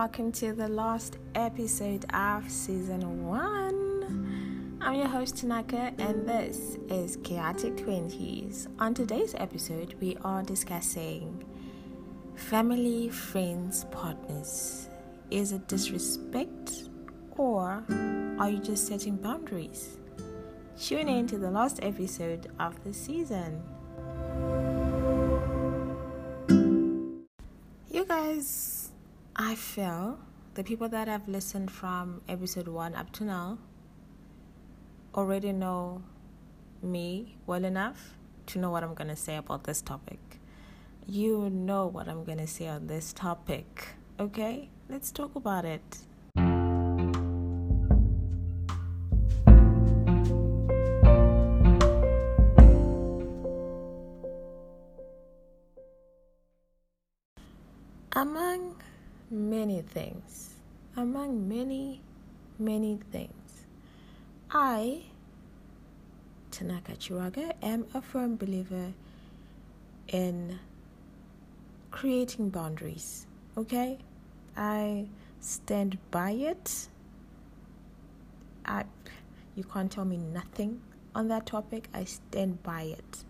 welcome to the last episode of season one. I'm your host Tanaka, and this is Chaotic 20s. On today's episode, we are discussing family, friends, partners. Is it disrespect, or are you just setting boundaries? Tune in to the last episode of the season. You guys, I feel the people that have listened from episode one up to now already know me well enough to know what I'm going to say about this topic. You know what I'm going to say on this topic, okay? Let's talk about it. Among many things, among many, many things, I, Tanaka Chiraga, am a firm believer in creating boundaries. Okay? I stand by it. I, you can't tell me nothing on that topic. I stand by it.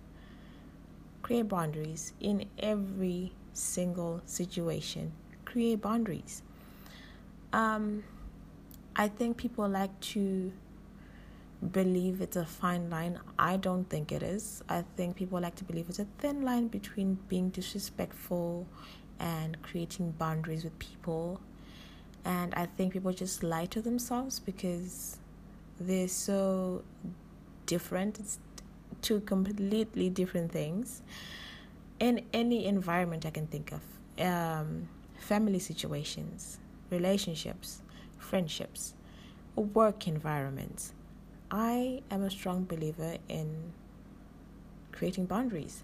Create boundaries in every single situation. Create boundaries. Um, I think people like to believe it's a fine line. I don't think it is. I think people like to believe it's a thin line between being disrespectful and creating boundaries with people. And I think people just lie to themselves because they're so different. It's two completely different things in any environment I can think of um, family situations, relationships, friendships, work environments. I am a strong believer in creating boundaries.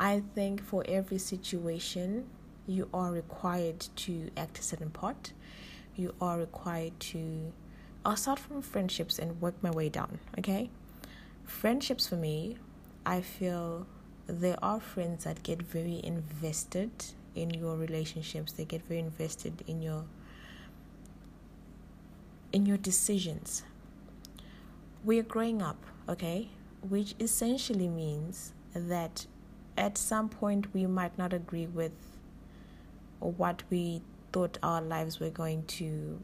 I think for every situation, you are required to act a certain part. You are required to. I'll start from friendships and work my way down, okay? Friendships for me, I feel there are friends that get very invested in your relationships they get very invested in your in your decisions. We're growing up okay? Which essentially means that at some point we might not agree with what we thought our lives were going to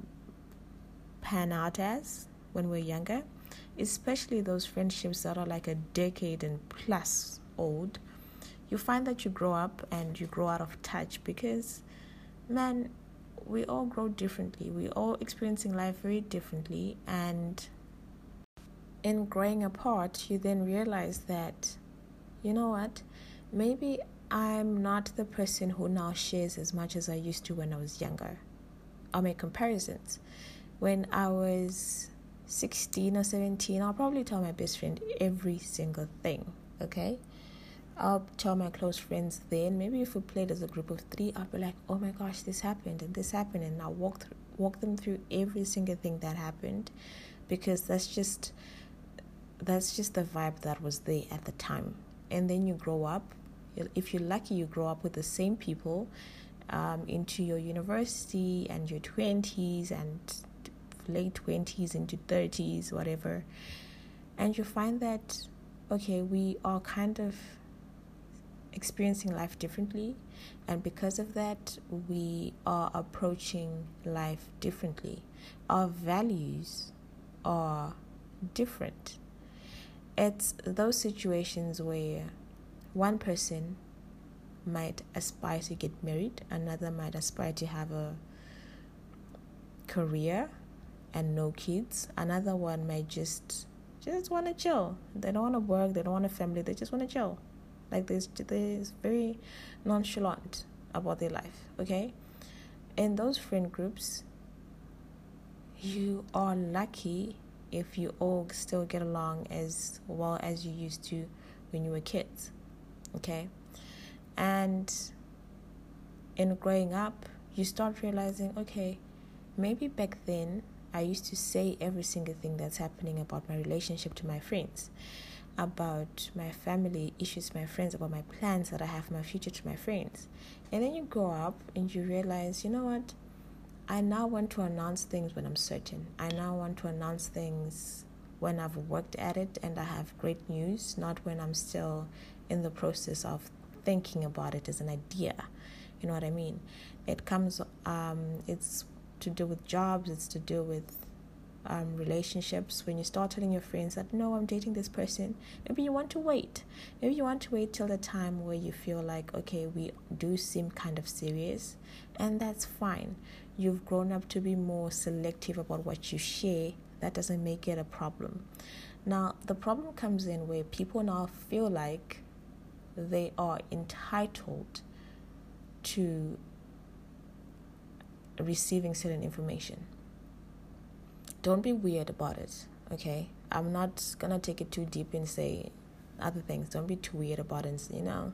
pan out as when we're younger especially those friendships that are like a decade and plus old, you find that you grow up and you grow out of touch because, man, we all grow differently. We all experiencing life very differently, and in growing apart, you then realize that, you know what, maybe I'm not the person who now shares as much as I used to when I was younger. I'll make comparisons. When I was 16 or 17, I'll probably tell my best friend every single thing, okay? I'll tell my close friends then. Maybe if we played as a group of three, I'll be like, "Oh my gosh, this happened and this happened," and I'll walk walk them through every single thing that happened, because that's just that's just the vibe that was there at the time. And then you grow up. If you're lucky, you grow up with the same people um, into your university and your twenties and late twenties into thirties, whatever, and you find that okay, we are kind of experiencing life differently, and because of that, we are approaching life differently. Our values are different. It's those situations where one person might aspire to get married, another might aspire to have a career and no kids, another one might just just want to chill. They don't want to work, they don't want a family, they just want to chill. Like this, they're very nonchalant about their life. Okay, in those friend groups, you are lucky if you all still get along as well as you used to when you were kids. Okay, and in growing up, you start realizing, okay, maybe back then I used to say every single thing that's happening about my relationship to my friends about my family issues, my friends, about my plans that I have for my future to my friends. And then you grow up and you realize, you know what? I now want to announce things when I'm certain. I now want to announce things when I've worked at it and I have great news, not when I'm still in the process of thinking about it as an idea. You know what I mean? It comes, um, it's to do with jobs, it's to do with um, relationships. When you start telling your friends that, no, I'm dating this person, maybe you want to wait. Maybe you want to wait till the time where you feel like, okay, we do seem kind of serious, and that's fine. You've grown up to be more selective about what you share that doesn't make it a problem. Now, the problem comes in where people now feel like they are entitled to receiving certain information. Don't be weird about it, okay? I'm not gonna take it too deep and say other things. Don't be too weird about it, you know.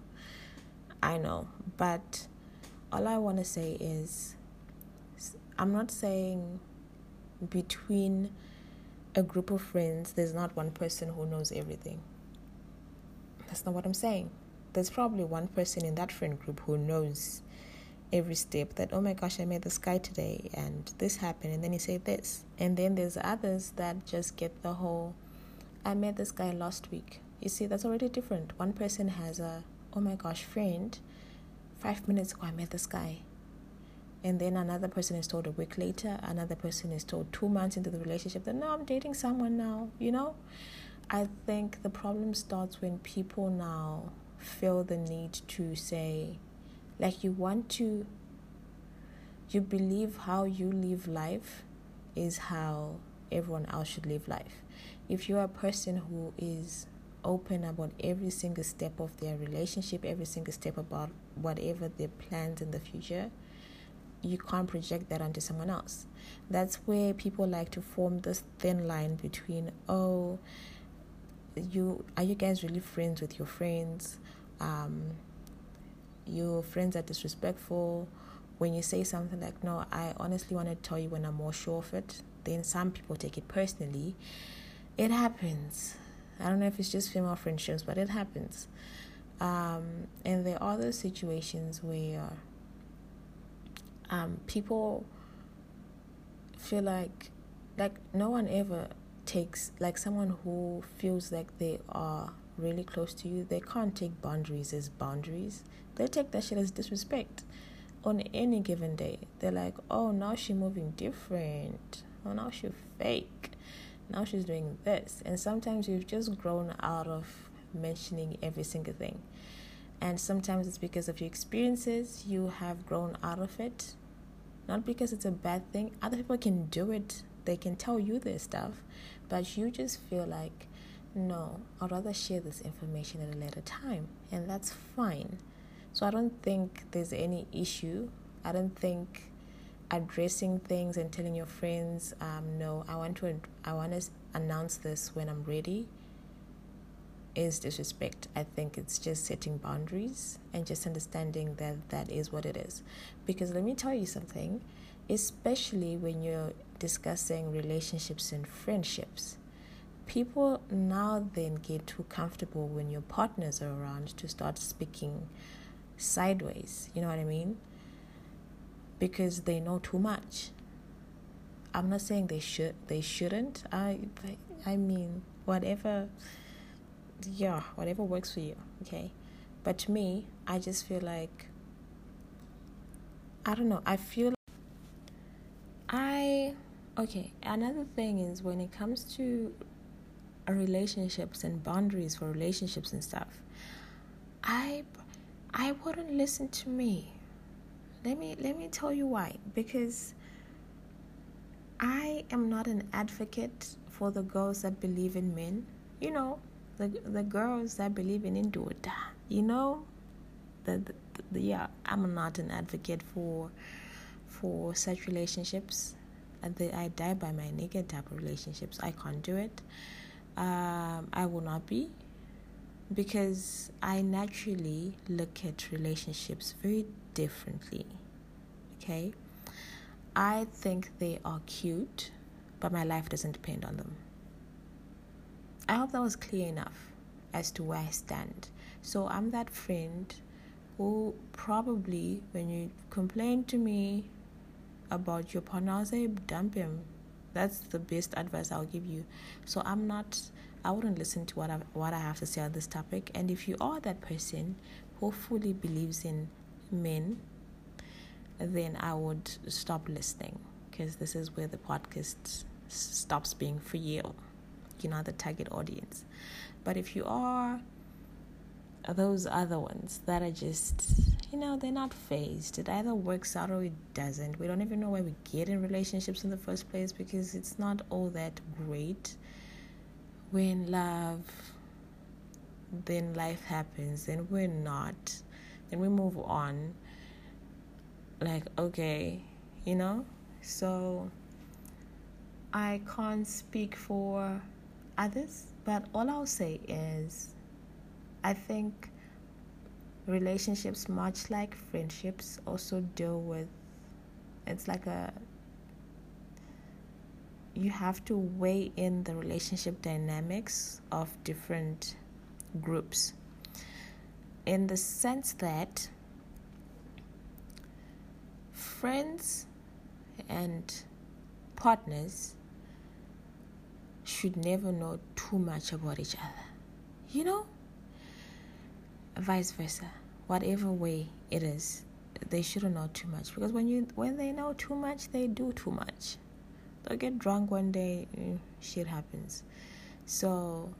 I know, but all I want to say is I'm not saying between a group of friends, there's not one person who knows everything. That's not what I'm saying. There's probably one person in that friend group who knows every step that, oh my gosh, I met this guy today and this happened, and then he said this. And then there's others that just get the whole, I met this guy last week. You see, that's already different. One person has a, oh my gosh, friend, five minutes ago, I met this guy and then another person is told a week later another person is told two months into the relationship that no i'm dating someone now you know i think the problem starts when people now feel the need to say like you want to you believe how you live life is how everyone else should live life if you're a person who is open about every single step of their relationship every single step about whatever their plans in the future you can't project that onto someone else. That's where people like to form this thin line between, oh, you are you guys really friends with your friends? Um, your friends are disrespectful. When you say something like, no, I honestly want to tell you when I'm more sure of it, then some people take it personally. It happens. I don't know if it's just female friendships, but it happens. Um, and there are those situations where um, people feel like like no one ever takes like someone who feels like they are really close to you. They can't take boundaries as boundaries. They take that shit as disrespect. On any given day they're like oh now she's moving different. Oh now she's fake. Now she's doing this. And sometimes you've just grown out of mentioning every single thing. And sometimes it's because of your experiences you have grown out of it. Not because it's a bad thing. Other people can do it. They can tell you this stuff. But you just feel like no i'd rather share this information at a later time and that's fine so i don't think there's any issue i don't think addressing things and telling your friends um, no i want to i want to announce this when i'm ready is disrespect. I think it's just setting boundaries and just understanding that that is what it is. Because let me tell you something, especially when you're discussing relationships and friendships, people now then get too comfortable when your partners are around to start speaking sideways. You know what I mean? Because they know too much. I'm not saying they should they shouldn't. I I mean whatever yeah, whatever works for you, okay? But to me, I just feel like I don't know, I feel like I okay, another thing is when it comes to relationships and boundaries for relationships and stuff, I I wouldn't listen to me. Let me let me tell you why. Because I am not an advocate for the girls that believe in men. You know, the the girls that believe in Induda, you know, the, the, the, yeah, I'm not an advocate for for such relationships. The, I die by my naked type of relationships. I can't do it. Um, I will not be because I naturally look at relationships very differently. Okay, I think they are cute, but my life doesn't depend on them. I hope that was clear enough as to where I stand. So I'm that friend who probably, when you complain to me about your partner, I'll say dump him. That's the best advice I'll give you. So I'm not. I wouldn't listen to what I what I have to say on this topic. And if you are that person who fully believes in men, then I would stop listening because this is where the podcast stops being for you. You're not the target audience. But if you are those other ones that are just, you know, they're not phased. It either works out or it doesn't. We don't even know why we get in relationships in the first place because it's not all that great. We're in love, then life happens, then we're not, then we move on. Like, okay, you know? So I can't speak for others, but all I'll say is I think relationships, much like friendships, also deal with it's like a you have to weigh in the relationship dynamics of different groups in the sense that friends and partners should never know too much about each other. You know? Vice versa whatever way it is they shouldn't know too much. Because when you when they know too much they do too much. They'll get drunk one day mm, shit happens. So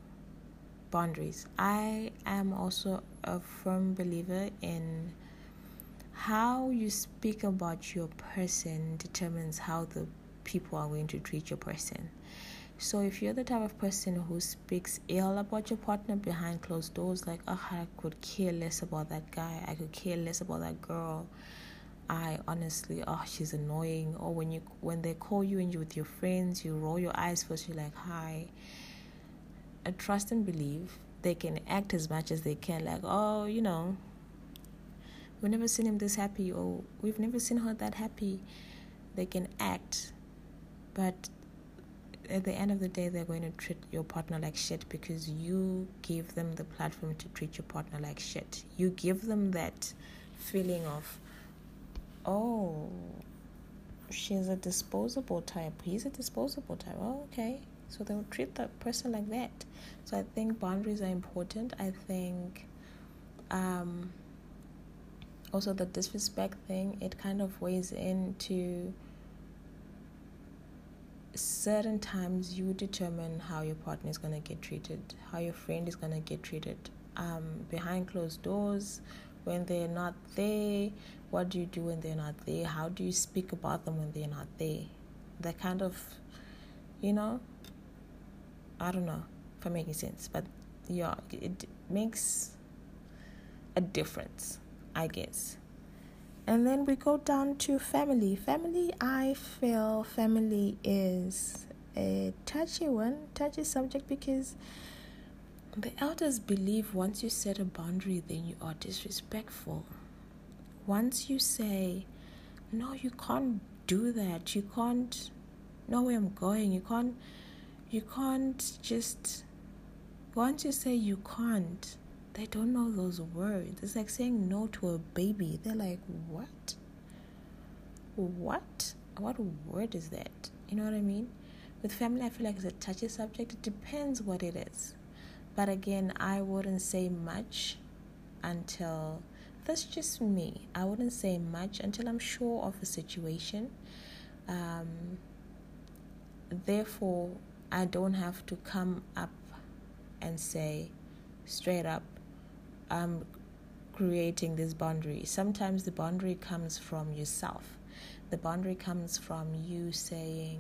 boundaries. I am also a firm believer in how you speak about your person determines how the people are going to treat your person so if you're the type of person who speaks ill about your partner behind closed doors, like, oh, I could care less about that guy, I could care less about that girl. I honestly, oh, she's annoying. Or when you when they call you and you're with your friends, you roll your eyes first. You're like, hi. I trust and believe they can act as much as they can. Like, oh, you know, we've never seen him this happy, or we've never seen her that happy. They can act, but at the end of the day, they're going to treat your partner like shit because you give them the platform to treat your partner like shit. You give them that feeling of, oh, she's a disposable type. He's a disposable type. Oh, okay. So they'll treat that person like that. So I think boundaries are important. I think um, also the disrespect thing, it kind of weighs into certain times you determine how your partner is going to get treated, how your friend is going to get treated. Um, behind closed doors, when they're not there, what do you do when they're not there? How do you speak about them when they're not there? That kind of, you know, I don't know if I'm making sense, but yeah, it makes a difference, I guess. And then we go down to family. Family, I feel family is a touchy one, touchy subject because the elders believe once you set a boundary, then you are disrespectful. Once you say, no, you can't do that, you can't know where I'm going, you can't, you can't just, once you say you can't, they don't know those words. It's like saying no to a baby. They're like, what? What? What word is that? You know what I mean? With family, I feel like it's a touchy subject. It depends what it is. But again, I wouldn't say much until that's just me. I wouldn't say much until I'm sure of a situation. Um, therefore, I don't have to come up and say straight up, I'm creating this boundary. Sometimes the boundary comes from yourself. The boundary comes from you saying,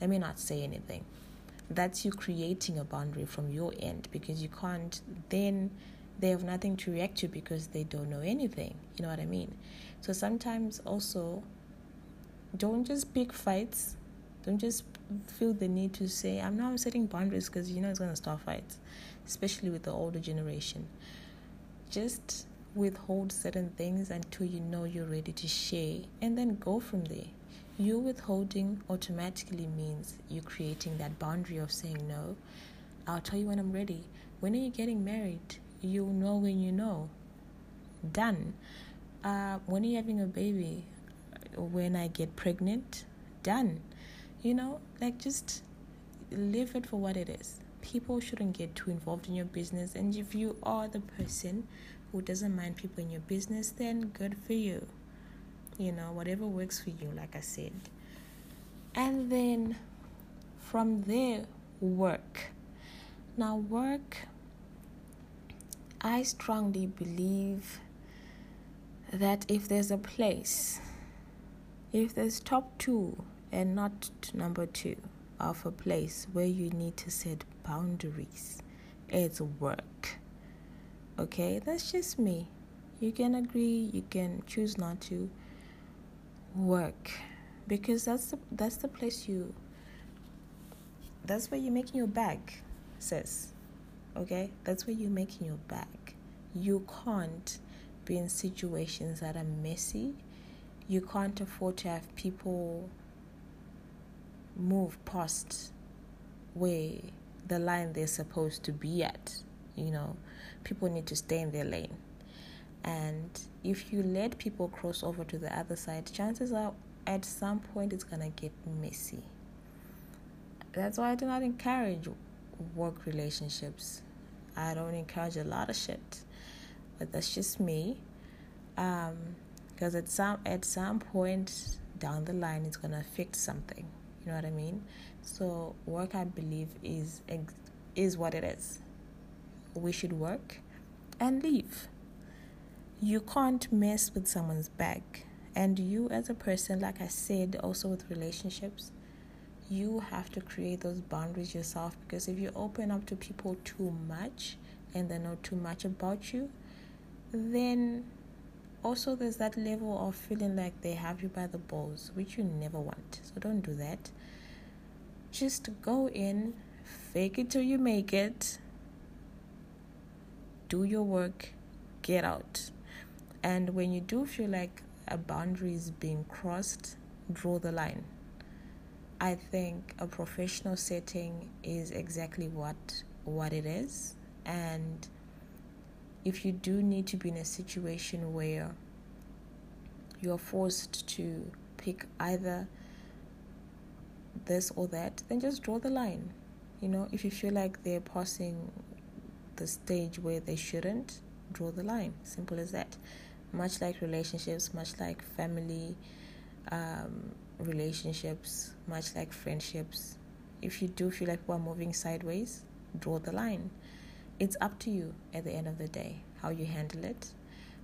let me not say anything. That's you creating a boundary from your end because you can't then they have nothing to react to because they don't know anything. You know what I mean? So sometimes also don't just pick fights. Don't just feel the need to say, I'm now setting boundaries because you know it's going to start fights, especially with the older generation just withhold certain things until you know you're ready to share and then go from there. You withholding automatically means you're creating that boundary of saying no. I'll tell you when I'm ready. When are you getting married? You'll know when you know. Done. Uh, when are you having a baby? when I get pregnant, done. You know, like just leave it for what it is. People shouldn't get too involved in your business, and if you are the person who doesn't mind people in your business, then good for you. You know, whatever works for you, like I said. And then from there, work. Now, work, I strongly believe that if there's a place, if there's top two and not number two of a place where you need to set boundaries, it's work. Okay, that's just me. You can agree, you can choose not to work because that's the that's the place you that's where you're making your bag, sis. Okay? That's where you're making your bag. You can't be in situations that are messy. You can't afford to have people move past where the line they're supposed to be at. You know, people need to stay in their lane. And if you let people cross over to the other side, chances are at some point it's gonna get messy. That's why I do not encourage work relationships. I don't encourage a lot of shit but that's just me. Um, because at some at some point down the line, it's gonna affect something. You know what I mean? So work, I believe, is is what it is. We should work and leave. You can't mess with someone's bag. And you, as a person, like I said, also with relationships, you have to create those boundaries yourself because if you open up to people too much and they know too much about you, then also there's that level of feeling like they have you by the balls, which you never want. So don't do that. Just go in, fake it till you make it, do your work, get out. And when you do feel like a boundary is being crossed, draw the line. I think a professional setting is exactly what what it is and if you do need to be in a situation where you're forced to pick either this or that, then just draw the line. You know, if you feel like they're passing the stage where they shouldn't, draw the line. Simple as that. Much like relationships, much like family um, relationships, much like friendships. If you do feel like we're moving sideways, draw the line it's up to you at the end of the day how you handle it.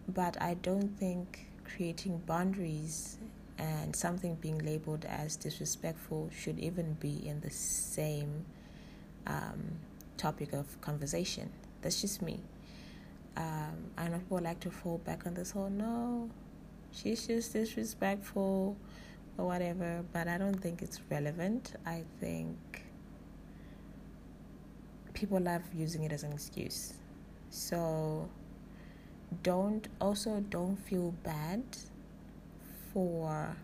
But I don't think creating boundaries and something being labeled as disrespectful should even be in the same um, topic of conversation. That's just me. Um, I know people like to fall back on this whole no, she's just disrespectful or whatever, but I don't think it's relevant. I think people love using it as an excuse. So don't also don't feel bad for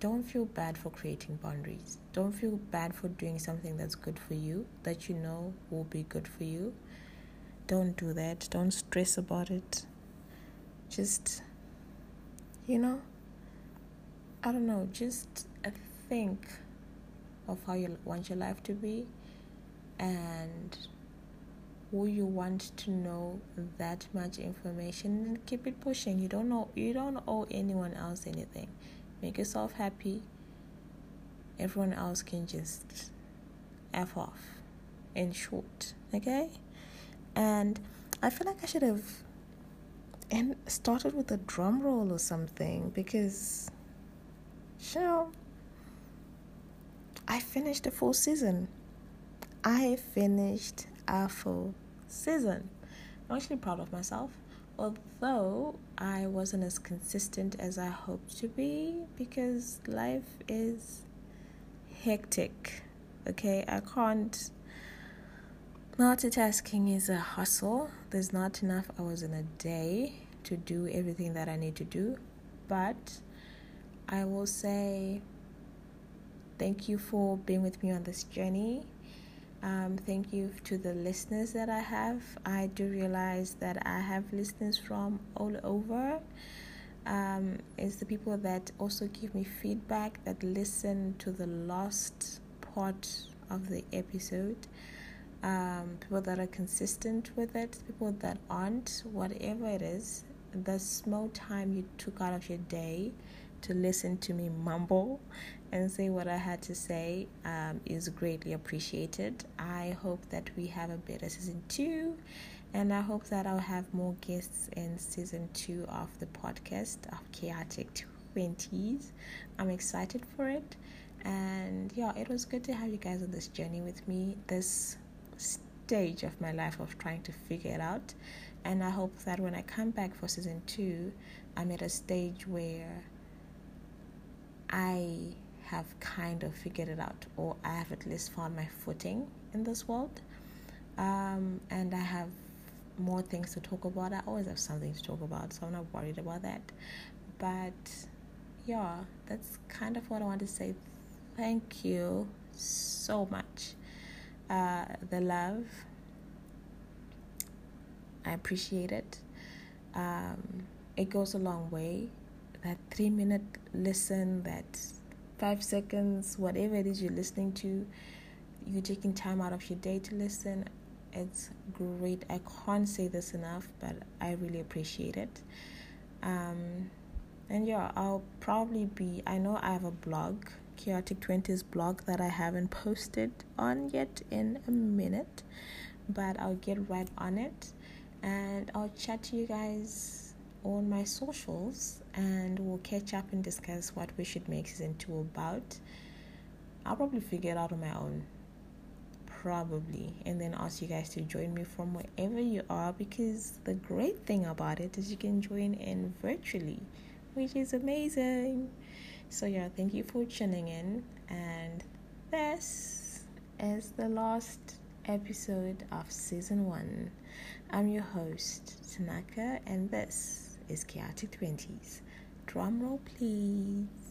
don't feel bad for creating boundaries. Don't feel bad for doing something that's good for you, that you know will be good for you. Don't do that. Don't stress about it. Just, you know, I don't know, just uh, think of how you want your life to be and who you want to know that much information and keep it pushing. You don't know you don't owe anyone else anything. Make yourself happy. Everyone else can just f off in short okay? And i feel like i should have and started with a drum roll or something because sure I finished a full season. I finished a full season. I'm actually proud of myself, although I wasn't as consistent as I hoped to be because life is hectic. Okay, I can't. Multitasking is a hustle. There's not enough hours in a day to do everything that I need to do, but I will say Thank you for being with me on this journey. Um, thank you to the listeners that I have. I do realize that I have listeners from all over. um, is the people that also give me feedback, that listen to the last part of the episode, um, people that are consistent with it, people that aren't, whatever it is, the small time you took out of your day to listen to me mumble and say what I had to say um, is greatly appreciated. I hope that we have a better season two, and I hope that I'll have more guests in season two of the podcast of Chaotic 20s. I'm excited for it, and yeah, it was good to have you guys on this journey with me, this stage of my life of trying to figure it out. And I hope that when I come back for season two, I'm at a stage where I have kind of figured it out, or I have at least found my footing in this world. Um, and I have more things to talk about. I always have something to talk about, so I'm not worried about that. But yeah, that's kind of what I want to say. Thank you so much. Uh, the love, I appreciate it. Um, it goes a long way. That three minute listen, that five seconds, whatever it is you're listening to, you're taking time out of your day to listen. It's great. I can't say this enough, but I really appreciate it. Um, and yeah, I'll probably be. I know I have a blog, Chaotic Twenties blog, that I haven't posted on yet in a minute, but I'll get right on it, and I'll chat to you guys on my socials and we'll catch up and discuss what we should make season two about. I'll probably figure it out on my own. Probably. And then ask you guys to join me from wherever you are because the great thing about it is you can join in virtually, which is amazing. So, yeah, thank you for tuning in. And this is the last episode of season one. I'm your host, Tanaka, and this is Chaotic 20s. Drum roll, please.